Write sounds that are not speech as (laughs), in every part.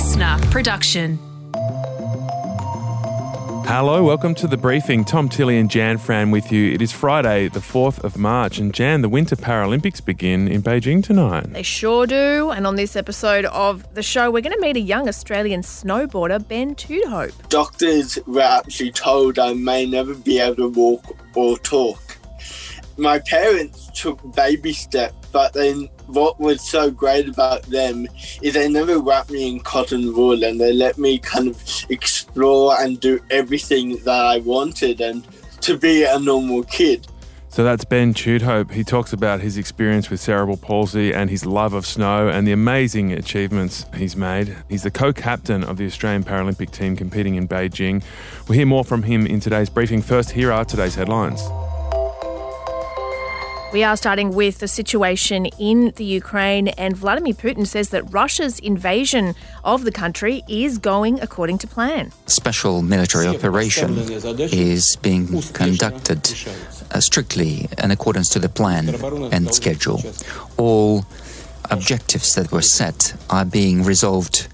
listener production. Hello, welcome to the briefing. Tom Tilley and Jan Fran with you. It is Friday, the 4th of March, and Jan, the Winter Paralympics begin in Beijing tonight. They sure do. And on this episode of the show, we're going to meet a young Australian snowboarder, Ben Tudehope. Doctors were actually told I may never be able to walk or talk. My parents took baby steps, but then what was so great about them is they never wrapped me in cotton wool and they let me kind of explore and do everything that I wanted and to be a normal kid. So that's Ben Tudehope. He talks about his experience with cerebral palsy and his love of snow and the amazing achievements he's made. He's the co captain of the Australian Paralympic team competing in Beijing. We'll hear more from him in today's briefing. First, here are today's headlines. We are starting with the situation in the Ukraine, and Vladimir Putin says that Russia's invasion of the country is going according to plan. Special military operation is being conducted uh, strictly in accordance to the plan and schedule. All objectives that were set are being resolved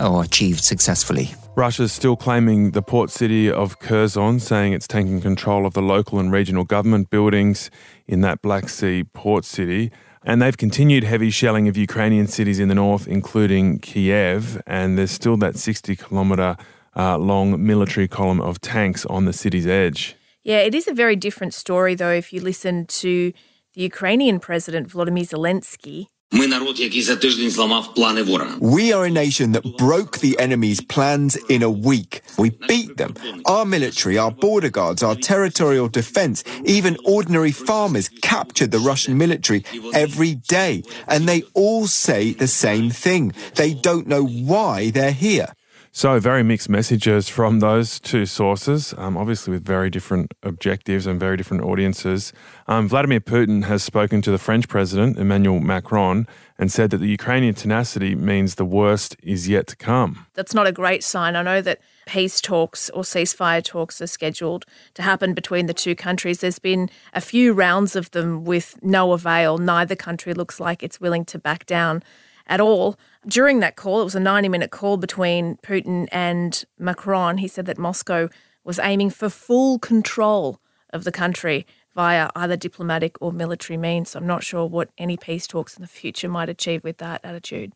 or achieved successfully. Russia's still claiming the port city of Kherson, saying it's taking control of the local and regional government buildings in that Black Sea port city. And they've continued heavy shelling of Ukrainian cities in the north, including Kiev. And there's still that 60 kilometre uh, long military column of tanks on the city's edge. Yeah, it is a very different story, though, if you listen to the Ukrainian president, Volodymyr Zelensky. Ми народ, який за тиждень зламав плани ворога. We are a nation that broke the enemy's plans in a week. We beat them. Our military, our border guards, our territorial defense, even ordinary farmers captured the Russian military every day. And they all say the same thing. They don't know why they're here. So, very mixed messages from those two sources, um, obviously with very different objectives and very different audiences. Um, Vladimir Putin has spoken to the French president, Emmanuel Macron, and said that the Ukrainian tenacity means the worst is yet to come. That's not a great sign. I know that peace talks or ceasefire talks are scheduled to happen between the two countries. There's been a few rounds of them with no avail. Neither country looks like it's willing to back down at all. During that call, it was a 90 minute call between Putin and Macron. He said that Moscow was aiming for full control of the country via either diplomatic or military means. So I'm not sure what any peace talks in the future might achieve with that attitude.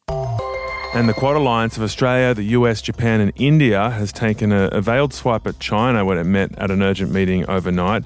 And the Quad Alliance of Australia, the US, Japan, and India has taken a, a veiled swipe at China when it met at an urgent meeting overnight.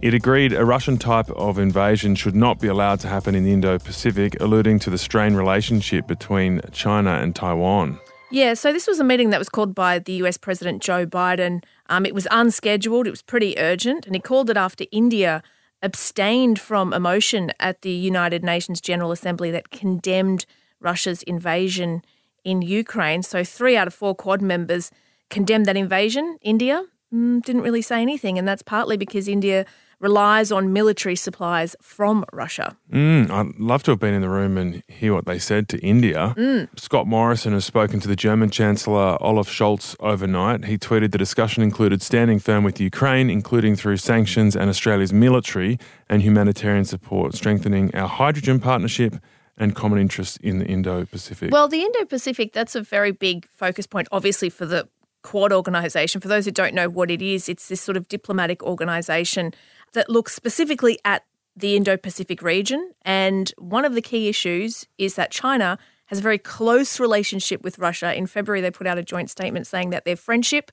It agreed a Russian type of invasion should not be allowed to happen in the Indo Pacific, alluding to the strained relationship between China and Taiwan. Yeah, so this was a meeting that was called by the US President Joe Biden. Um, it was unscheduled, it was pretty urgent, and he called it after India abstained from a motion at the United Nations General Assembly that condemned Russia's invasion in Ukraine. So three out of four Quad members condemned that invasion. India mm, didn't really say anything, and that's partly because India relies on military supplies from Russia. Mm, I'd love to have been in the room and hear what they said to India. Mm. Scott Morrison has spoken to the German Chancellor Olaf Scholz overnight. He tweeted the discussion included standing firm with Ukraine, including through sanctions and Australia's military and humanitarian support, strengthening our hydrogen partnership and common interests in the Indo Pacific. Well, the Indo Pacific, that's a very big focus point, obviously, for the Quad organization. For those who don't know what it is, it's this sort of diplomatic organization that looks specifically at the Indo Pacific region. And one of the key issues is that China has a very close relationship with Russia. In February, they put out a joint statement saying that their friendship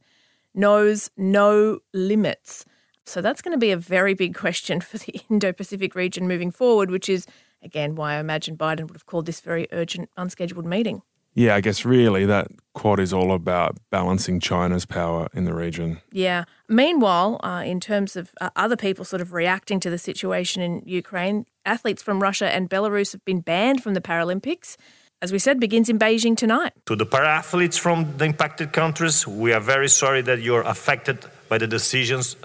knows no limits. So that's going to be a very big question for the (laughs) Indo Pacific region moving forward, which is, again, why I imagine Biden would have called this very urgent, unscheduled meeting. Yeah, I guess really that Quad is all about balancing China's power in the region. Yeah. Meanwhile, uh, in terms of uh, other people sort of reacting to the situation in Ukraine, athletes from Russia and Belarus have been banned from the Paralympics. As we said, begins in Beijing tonight. To the para athletes from the impacted countries, we are very sorry that you're affected by the decisions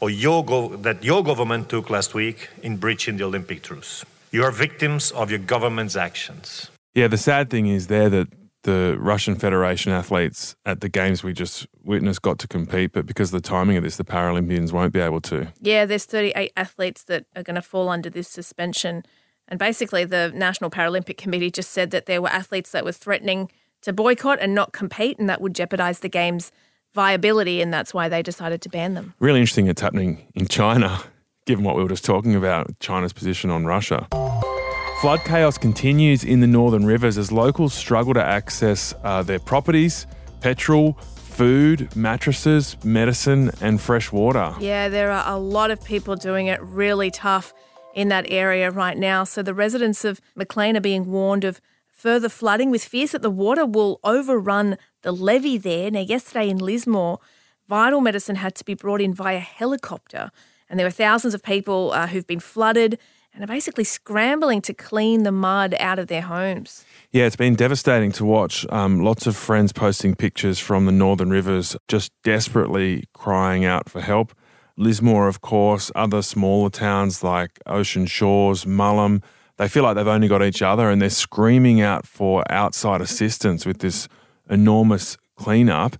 or your go- that your government took last week in breaching the Olympic truce. You are victims of your government's actions. Yeah, the sad thing is there that the Russian Federation athletes at the games we just witnessed got to compete, but because of the timing of this, the Paralympians won't be able to. Yeah, there's 38 athletes that are going to fall under this suspension. And basically, the National Paralympic Committee just said that there were athletes that were threatening to boycott and not compete, and that would jeopardize the game's viability, and that's why they decided to ban them. Really interesting it's happening in China, (laughs) given what we were just talking about China's position on Russia. Flood chaos continues in the northern rivers as locals struggle to access uh, their properties, petrol, food, mattresses, medicine, and fresh water. Yeah, there are a lot of people doing it really tough in that area right now. So the residents of Maclean are being warned of further flooding with fears that the water will overrun the levee there. Now, yesterday in Lismore, vital medicine had to be brought in via helicopter, and there were thousands of people uh, who've been flooded and are basically scrambling to clean the mud out of their homes. Yeah, it's been devastating to watch. Um, lots of friends posting pictures from the northern rivers, just desperately crying out for help. Lismore, of course, other smaller towns like Ocean Shores, Mullum, they feel like they've only got each other and they're screaming out for outside assistance with this enormous cleanup.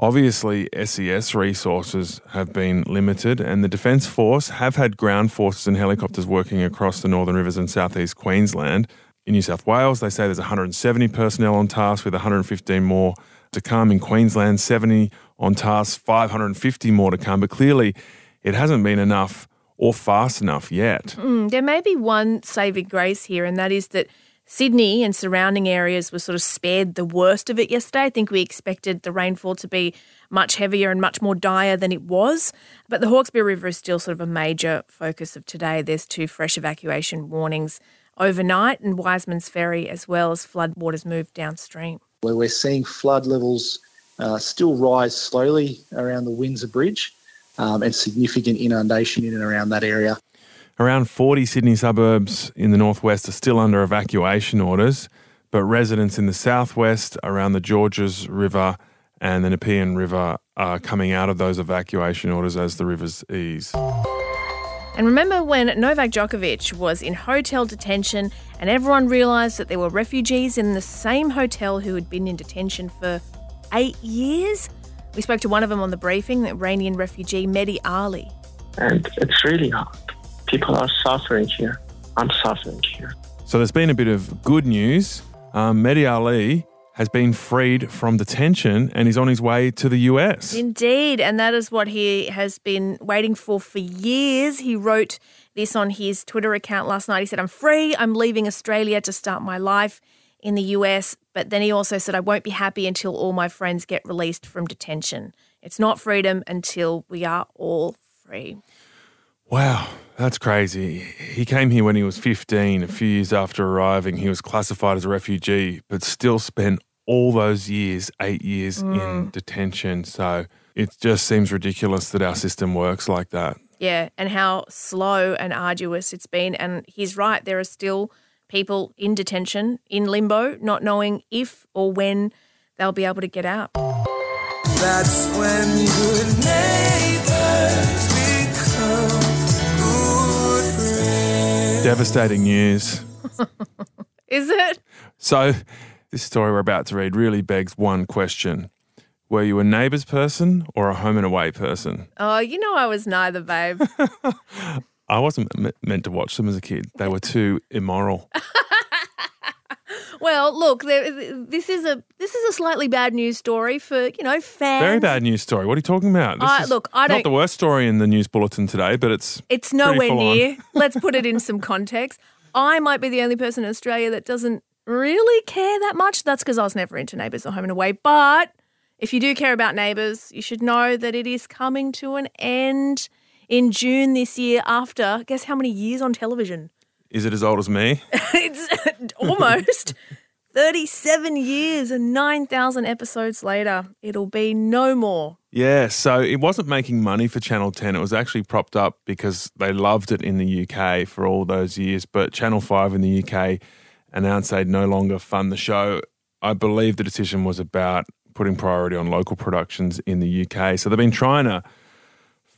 Obviously, SES resources have been limited, and the Defence Force have had ground forces and helicopters working across the Northern Rivers and southeast Queensland. In New South Wales, they say there's 170 personnel on task, with 115 more to come. In Queensland, 70 on task, 550 more to come. But clearly, it hasn't been enough or fast enough yet. Mm, there may be one saving grace here, and that is that Sydney and surrounding areas were sort of spared the worst of it yesterday. I think we expected the rainfall to be much heavier and much more dire than it was. But the Hawkesbury River is still sort of a major focus of today. There's two fresh evacuation warnings overnight, and Wiseman's Ferry as well as floodwaters move downstream. Where we're seeing flood levels uh, still rise slowly around the Windsor Bridge um, and significant inundation in and around that area. Around 40 Sydney suburbs in the northwest are still under evacuation orders, but residents in the southwest around the Georges River and the Nepean River are coming out of those evacuation orders as the rivers ease. And remember when Novak Djokovic was in hotel detention and everyone realised that there were refugees in the same hotel who had been in detention for eight years? We spoke to one of them on the briefing, the Iranian refugee Mehdi Ali. And it's really hard people are suffering here. I'm suffering here. So there's been a bit of good news. Um, Mehdi Ali has been freed from detention and is on his way to the US. Indeed, and that is what he has been waiting for for years. He wrote this on his Twitter account last night. He said, I'm free, I'm leaving Australia to start my life in the US. But then he also said, I won't be happy until all my friends get released from detention. It's not freedom until we are all free. Wow, that's crazy. He came here when he was 15, a few years after arriving. He was classified as a refugee, but still spent all those years, eight years mm. in detention. So it just seems ridiculous that our system works like that. Yeah, and how slow and arduous it's been. And he's right, there are still people in detention, in limbo, not knowing if or when they'll be able to get out. That's when good neighbors Devastating news. (laughs) Is it? So, this story we're about to read really begs one question. Were you a neighbours person or a home and away person? Oh, you know I was neither, babe. (laughs) I wasn't meant to watch them as a kid. They were too immoral. (laughs) Well, look, this is a this is a slightly bad news story for you know fans. Very bad news story. What are you talking about? This uh, look, I don't. Not the worst story in the news bulletin today, but it's it's nowhere near. (laughs) Let's put it in some context. I might be the only person in Australia that doesn't really care that much. That's because I was never into Neighbours or Home and Away. But if you do care about Neighbours, you should know that it is coming to an end in June this year. After guess how many years on television? Is it as old as me? (laughs) (laughs) it's uh, almost (laughs) 37 years and 9,000 episodes later. It'll be no more. Yeah, so it wasn't making money for Channel 10. It was actually propped up because they loved it in the UK for all those years. But Channel 5 in the UK announced they'd no longer fund the show. I believe the decision was about putting priority on local productions in the UK. So they've been trying to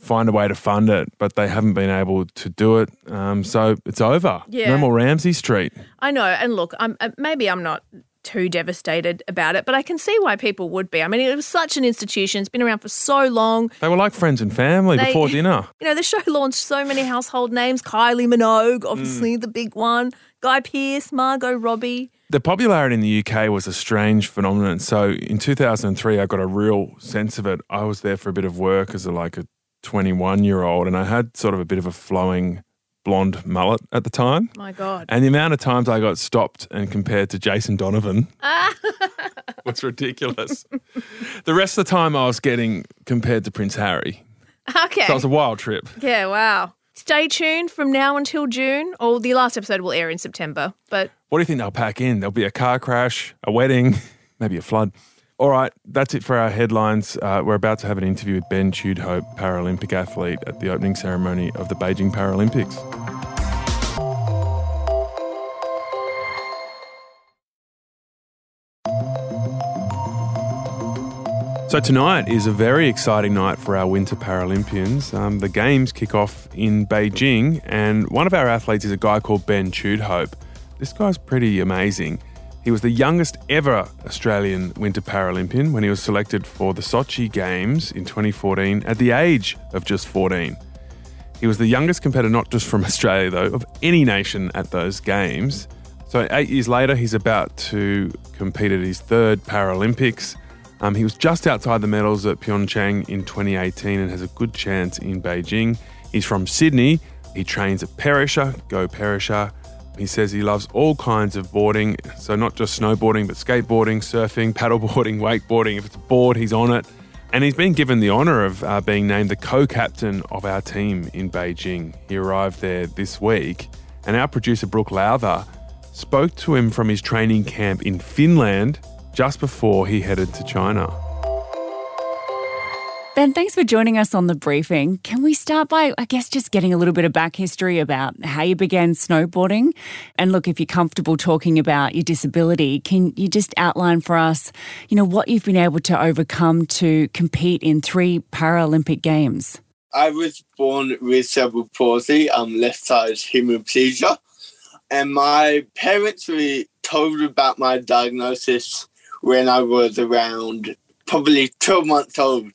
find a way to fund it, but they haven't been able to do it. Um, so it's over. Yeah. No more Ramsay Street. I know. And look, I'm, uh, maybe I'm not too devastated about it, but I can see why people would be. I mean, it was such an institution. It's been around for so long. They were like friends and family they, before (laughs) dinner. You know, the show launched so many household names. Kylie Minogue, obviously mm. the big one. Guy Pearce, Margot Robbie. The popularity in the UK was a strange phenomenon. So in 2003, I got a real sense of it. I was there for a bit of work as a, like a 21 year old, and I had sort of a bit of a flowing blonde mullet at the time. My God. And the amount of times I got stopped and compared to Jason Donovan (laughs) was ridiculous. the rest of the time I was getting compared to Prince Harry. Okay. So it was a wild trip. Yeah, wow. Stay tuned from now until June, or the last episode will air in September. But What do you think they'll pack in? There'll be a car crash, a wedding, (laughs) maybe a flood. All right, that's it for our headlines. Uh, we're about to have an interview with Ben Tudehope, Paralympic athlete, at the opening ceremony of the Beijing Paralympics. So tonight is a very exciting night for our Winter Paralympians. Um, the games kick off in Beijing, and one of our athletes is a guy called Ben Tudehope. This guy's pretty amazing. He was the youngest ever Australian Winter Paralympian when he was selected for the Sochi Games in 2014 at the age of just 14. He was the youngest competitor, not just from (laughs) Australia though, of any nation at those games. So eight years later, he's about to compete at his third Paralympics. Um, he was just outside the medals at Pyeongchang in 2018 and has a good chance in Beijing. He's from Sydney. He trains at Perisher, Go Perisher. He says he loves all kinds of boarding, so not just snowboarding, but skateboarding, surfing, paddleboarding, (laughs) wakeboarding. If it's a board, he's on it. And he's been given the honour of uh, being named the co captain of our team in Beijing. He arrived there this week, and our producer, Brooke Lowther, spoke to him from his training camp in Finland just before he headed to China. Ben, thanks for joining us on the briefing. Can we start by, I guess, just getting a little bit of back history about how you began snowboarding? And look, if you're comfortable talking about your disability, can you just outline for us, you know, what you've been able to overcome to compete in three Paralympic Games? I was born with cerebral palsy, um, left side hemiplegia, and my parents were told about my diagnosis when I was around probably 12 months old.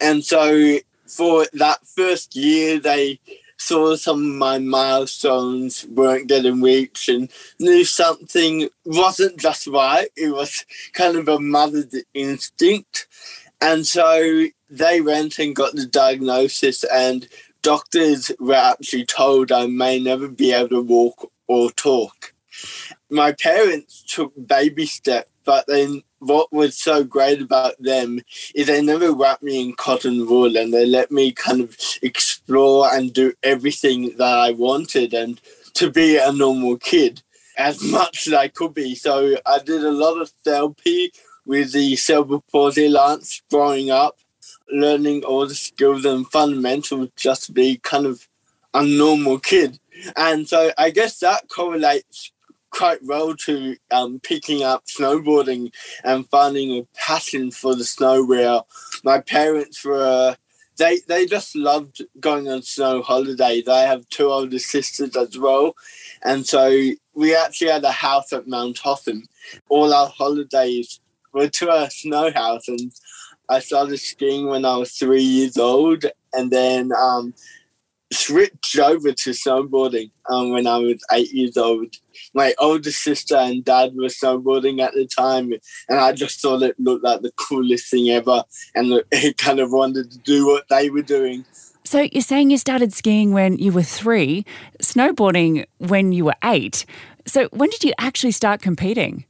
And so for that first year, they saw some of my milestones weren't getting reached and knew something wasn't just right. It was kind of a mother's instinct. And so they went and got the diagnosis, and doctors were actually told I may never be able to walk or talk. My parents took baby steps, but then what was so great about them is they never wrapped me in cotton wool and they let me kind of explore and do everything that I wanted and to be a normal kid as (laughs) much as I could be. So I did a lot of therapy with the cerebral palsy alliance growing up, learning all the skills and fundamentals just to be kind of a normal kid. And so I guess that correlates quite well to um, picking up snowboarding and finding a passion for the snow where my parents were they they just loved going on snow holidays. I have two older sisters as well. And so we actually had a house at Mount Hotham. All our holidays were to a snow house and I started skiing when I was three years old and then um, switched over to snowboarding um, when I was eight years old. My older sister and dad were snowboarding at the time, and I just thought it looked like the coolest thing ever, and I (laughs) kind of wanted to do what they were doing. So you're saying you started skiing when you were three, snowboarding when you were eight. So when did you actually start competing?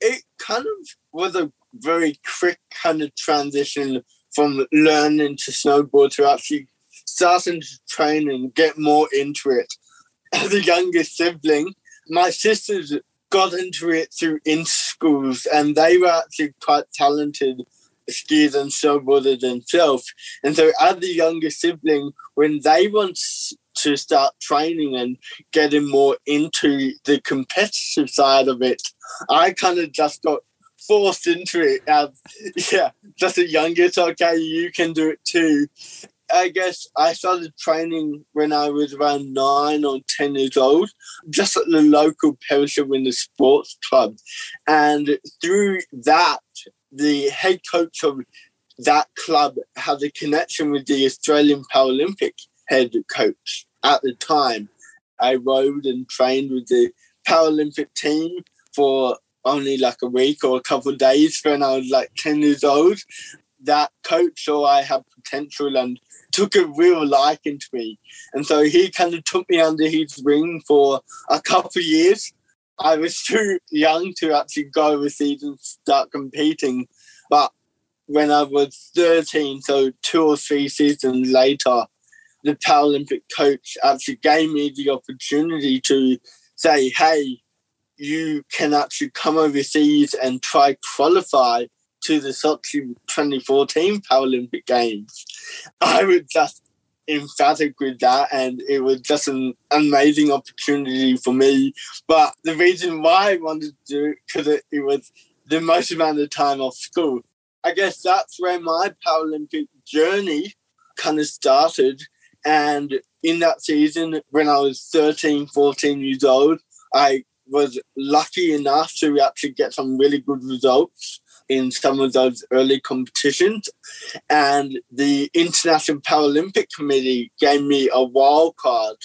It kind of was a very quick kind of transition from learning to snowboard to actually starting to train and get more into it. (laughs) As a younger sibling, my sisters got into it through in schools and they were actually quite talented skiers and snowboarders themselves. And so as a younger sibling, when they want to start training and getting more into the competitive side of it, I kind of just got forced into it as (laughs) yeah, just a younger, okay, you can do it too. I guess I started training when I was around nine or 10 years old, just at the local Perisher Winter Sports Club. And through that, the head coach of that club had a connection with the Australian Paralympic head coach at the time. I rode and trained with the Paralympic team for only like a week or a couple of days when I was like 10 years old. That coach saw I had potential and took a real liking to me. And so he kind of took me under his wing for a couple of years. I was (laughs) too young to actually go overseas and start competing. But when I was 13, so two or three seasons later, the Paralympic coach actually gave me the opportunity to say, hey, you can actually come overseas and try qualify to the Sochi 2014 Paralympic Games. I was just emphatic with that and it was just an amazing opportunity for me. But the reason why I wanted to do it because it, it was the most amount of time off school. I guess that's where my Paralympic journey kind of started. And in that season, when I was 13, 14 years old, I was lucky enough to actually get some really good results in some of those early competitions. And the International Paralympic Committee gave me a wild card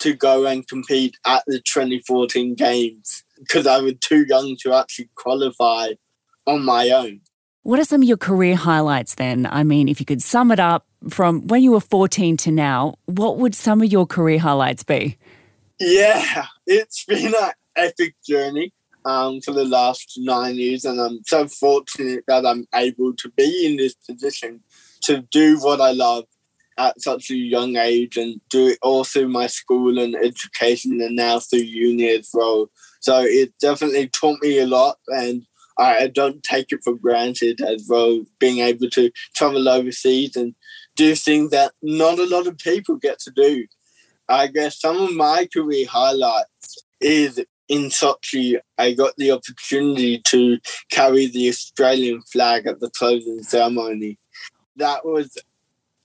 to go and compete at the 2014 Games because I was too young to actually qualify on my own. What are some of your career highlights then? I mean, if you could sum it up from when you were 14 to now, what would some of your career highlights be? Yeah, it's been an epic journey um, for the last nine years, and I'm so fortunate that I'm able to be in this position to do what I love at such a young age and do it all through my school and education and now through uni as well. So it definitely taught me a lot and I, don't take it for granted as well, being able to travel overseas and do things that not a lot of people get to do. I guess some of my career highlights is in Sochi, I got the opportunity to carry the Australian flag at the closing ceremony. That was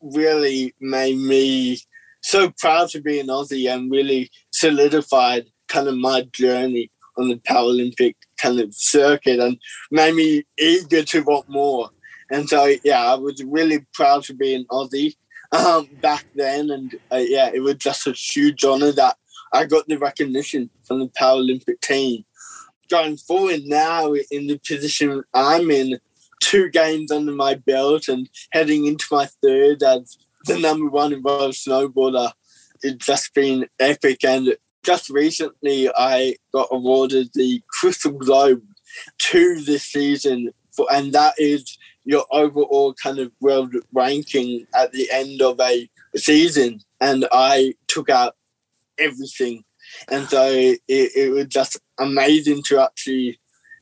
really made me so proud to be an Aussie and really solidified kind of my journey on the Paralympic kind of circuit and made me eager to want more. And so, yeah, I was really proud to be an Aussie um, back then. And uh, yeah, it was just a huge honour that I got the recognition from the Paralympic team. Going forward now in the position I'm in, two games under my belt and heading into my third as the number one world snowboarder, it's just been epic. And just recently, I got awarded the Crystal Globe two this season, for, and that is your overall kind of world ranking at the end of a season. And I took out everything. And so it, it was just amazing to actually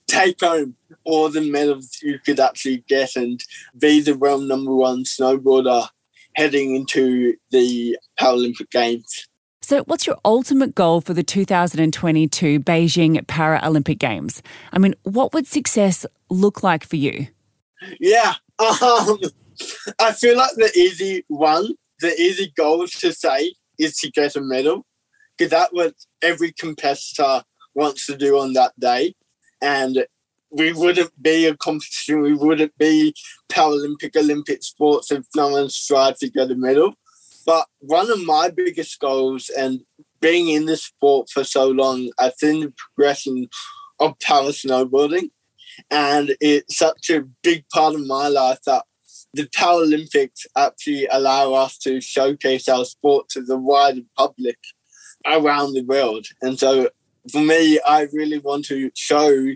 take home all the medals you could actually get and be the world number one snowboarder heading into the Paralympic Games. So, what's your ultimate goal for the 2022 Beijing Paralympic Games? I mean, what would success look like for you? Yeah, (laughs) um, I feel like the easy one, the easy goal to say is to get a medal because that's what every competitor wants to do on that day. And we wouldn't be a competition, we wouldn't be Paralympic, Olympic sports if no one strives to get a medal. But one of my biggest goals and being in the sport for so long, I've seen the progression of para snowboarding. And it's such a big part of my life that the Paralympics actually allow us to showcase our sport to the wider public around the world. And so for me, I really want to show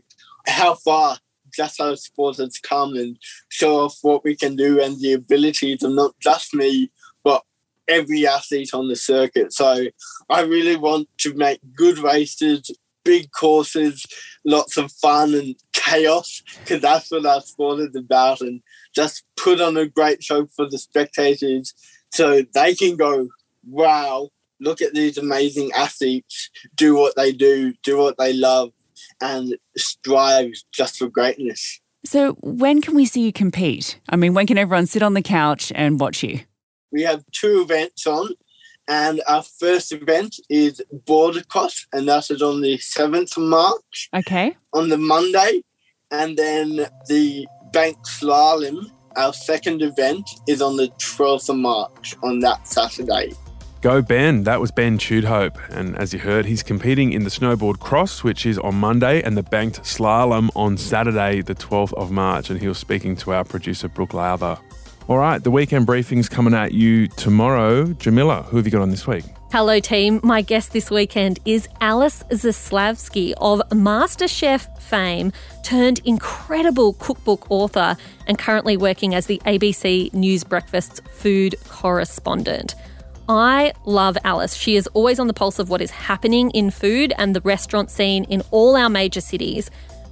how far just our sport has come and show off what we can do and the abilities of not just me, but every athlete on the circuit. So I really want to make good races, big courses, lots of fun and chaos, because that's what our sport is about. And just put on a great show for the spectators so they can go, wow, look at these amazing athletes do what they do, do what they love, and strive just for greatness. So, when can we see you compete? I mean, when can everyone sit on the couch and watch you? We have two events on, and our first event is Border Cross, and that is on the 7th of March. Okay. On the Monday, and then the Bank Slalom, our second event, is on the 12th of March on that Saturday. Go Ben, that was Ben Tudehope. And as you heard, he's competing in the snowboard cross, which is on Monday, and the banked slalom on Saturday, the 12th of March. And he was speaking to our producer, Brooke Lowther. All right, the weekend briefing's coming at you tomorrow. Jamila, who have you got on this week? Hello, team. My guest this weekend is Alice Zaslavsky of MasterChef fame, turned incredible cookbook author, and currently working as the ABC News Breakfast's food correspondent. I love Alice. She is always on the pulse of what is happening in food and the restaurant scene in all our major cities.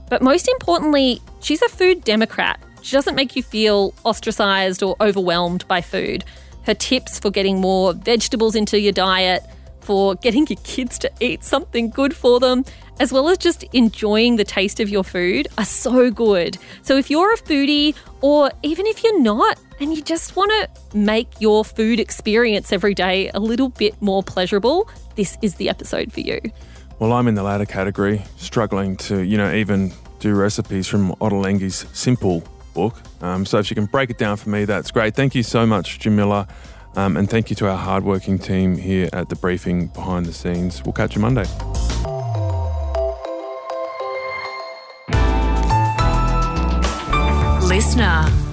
But most importantly, she's a food democrat. She doesn't make you feel ostracized or overwhelmed by food. Her tips for getting more vegetables into your diet, for getting your kids to eat something good for them, as well as just enjoying the taste of your food are so good. So if you're a foodie, or even if you're not, and you just want to make your food experience every day a little bit more pleasurable, this is the episode for you. Well, I'm in the latter category, struggling to, you know, even do recipes from Ottolenghi's simple book. Um, so if you can break it down for me, that's great. Thank you so much, Jamila. Um, and thank you to our hardworking team here at the briefing behind the scenes. We'll catch you Monday. Listener.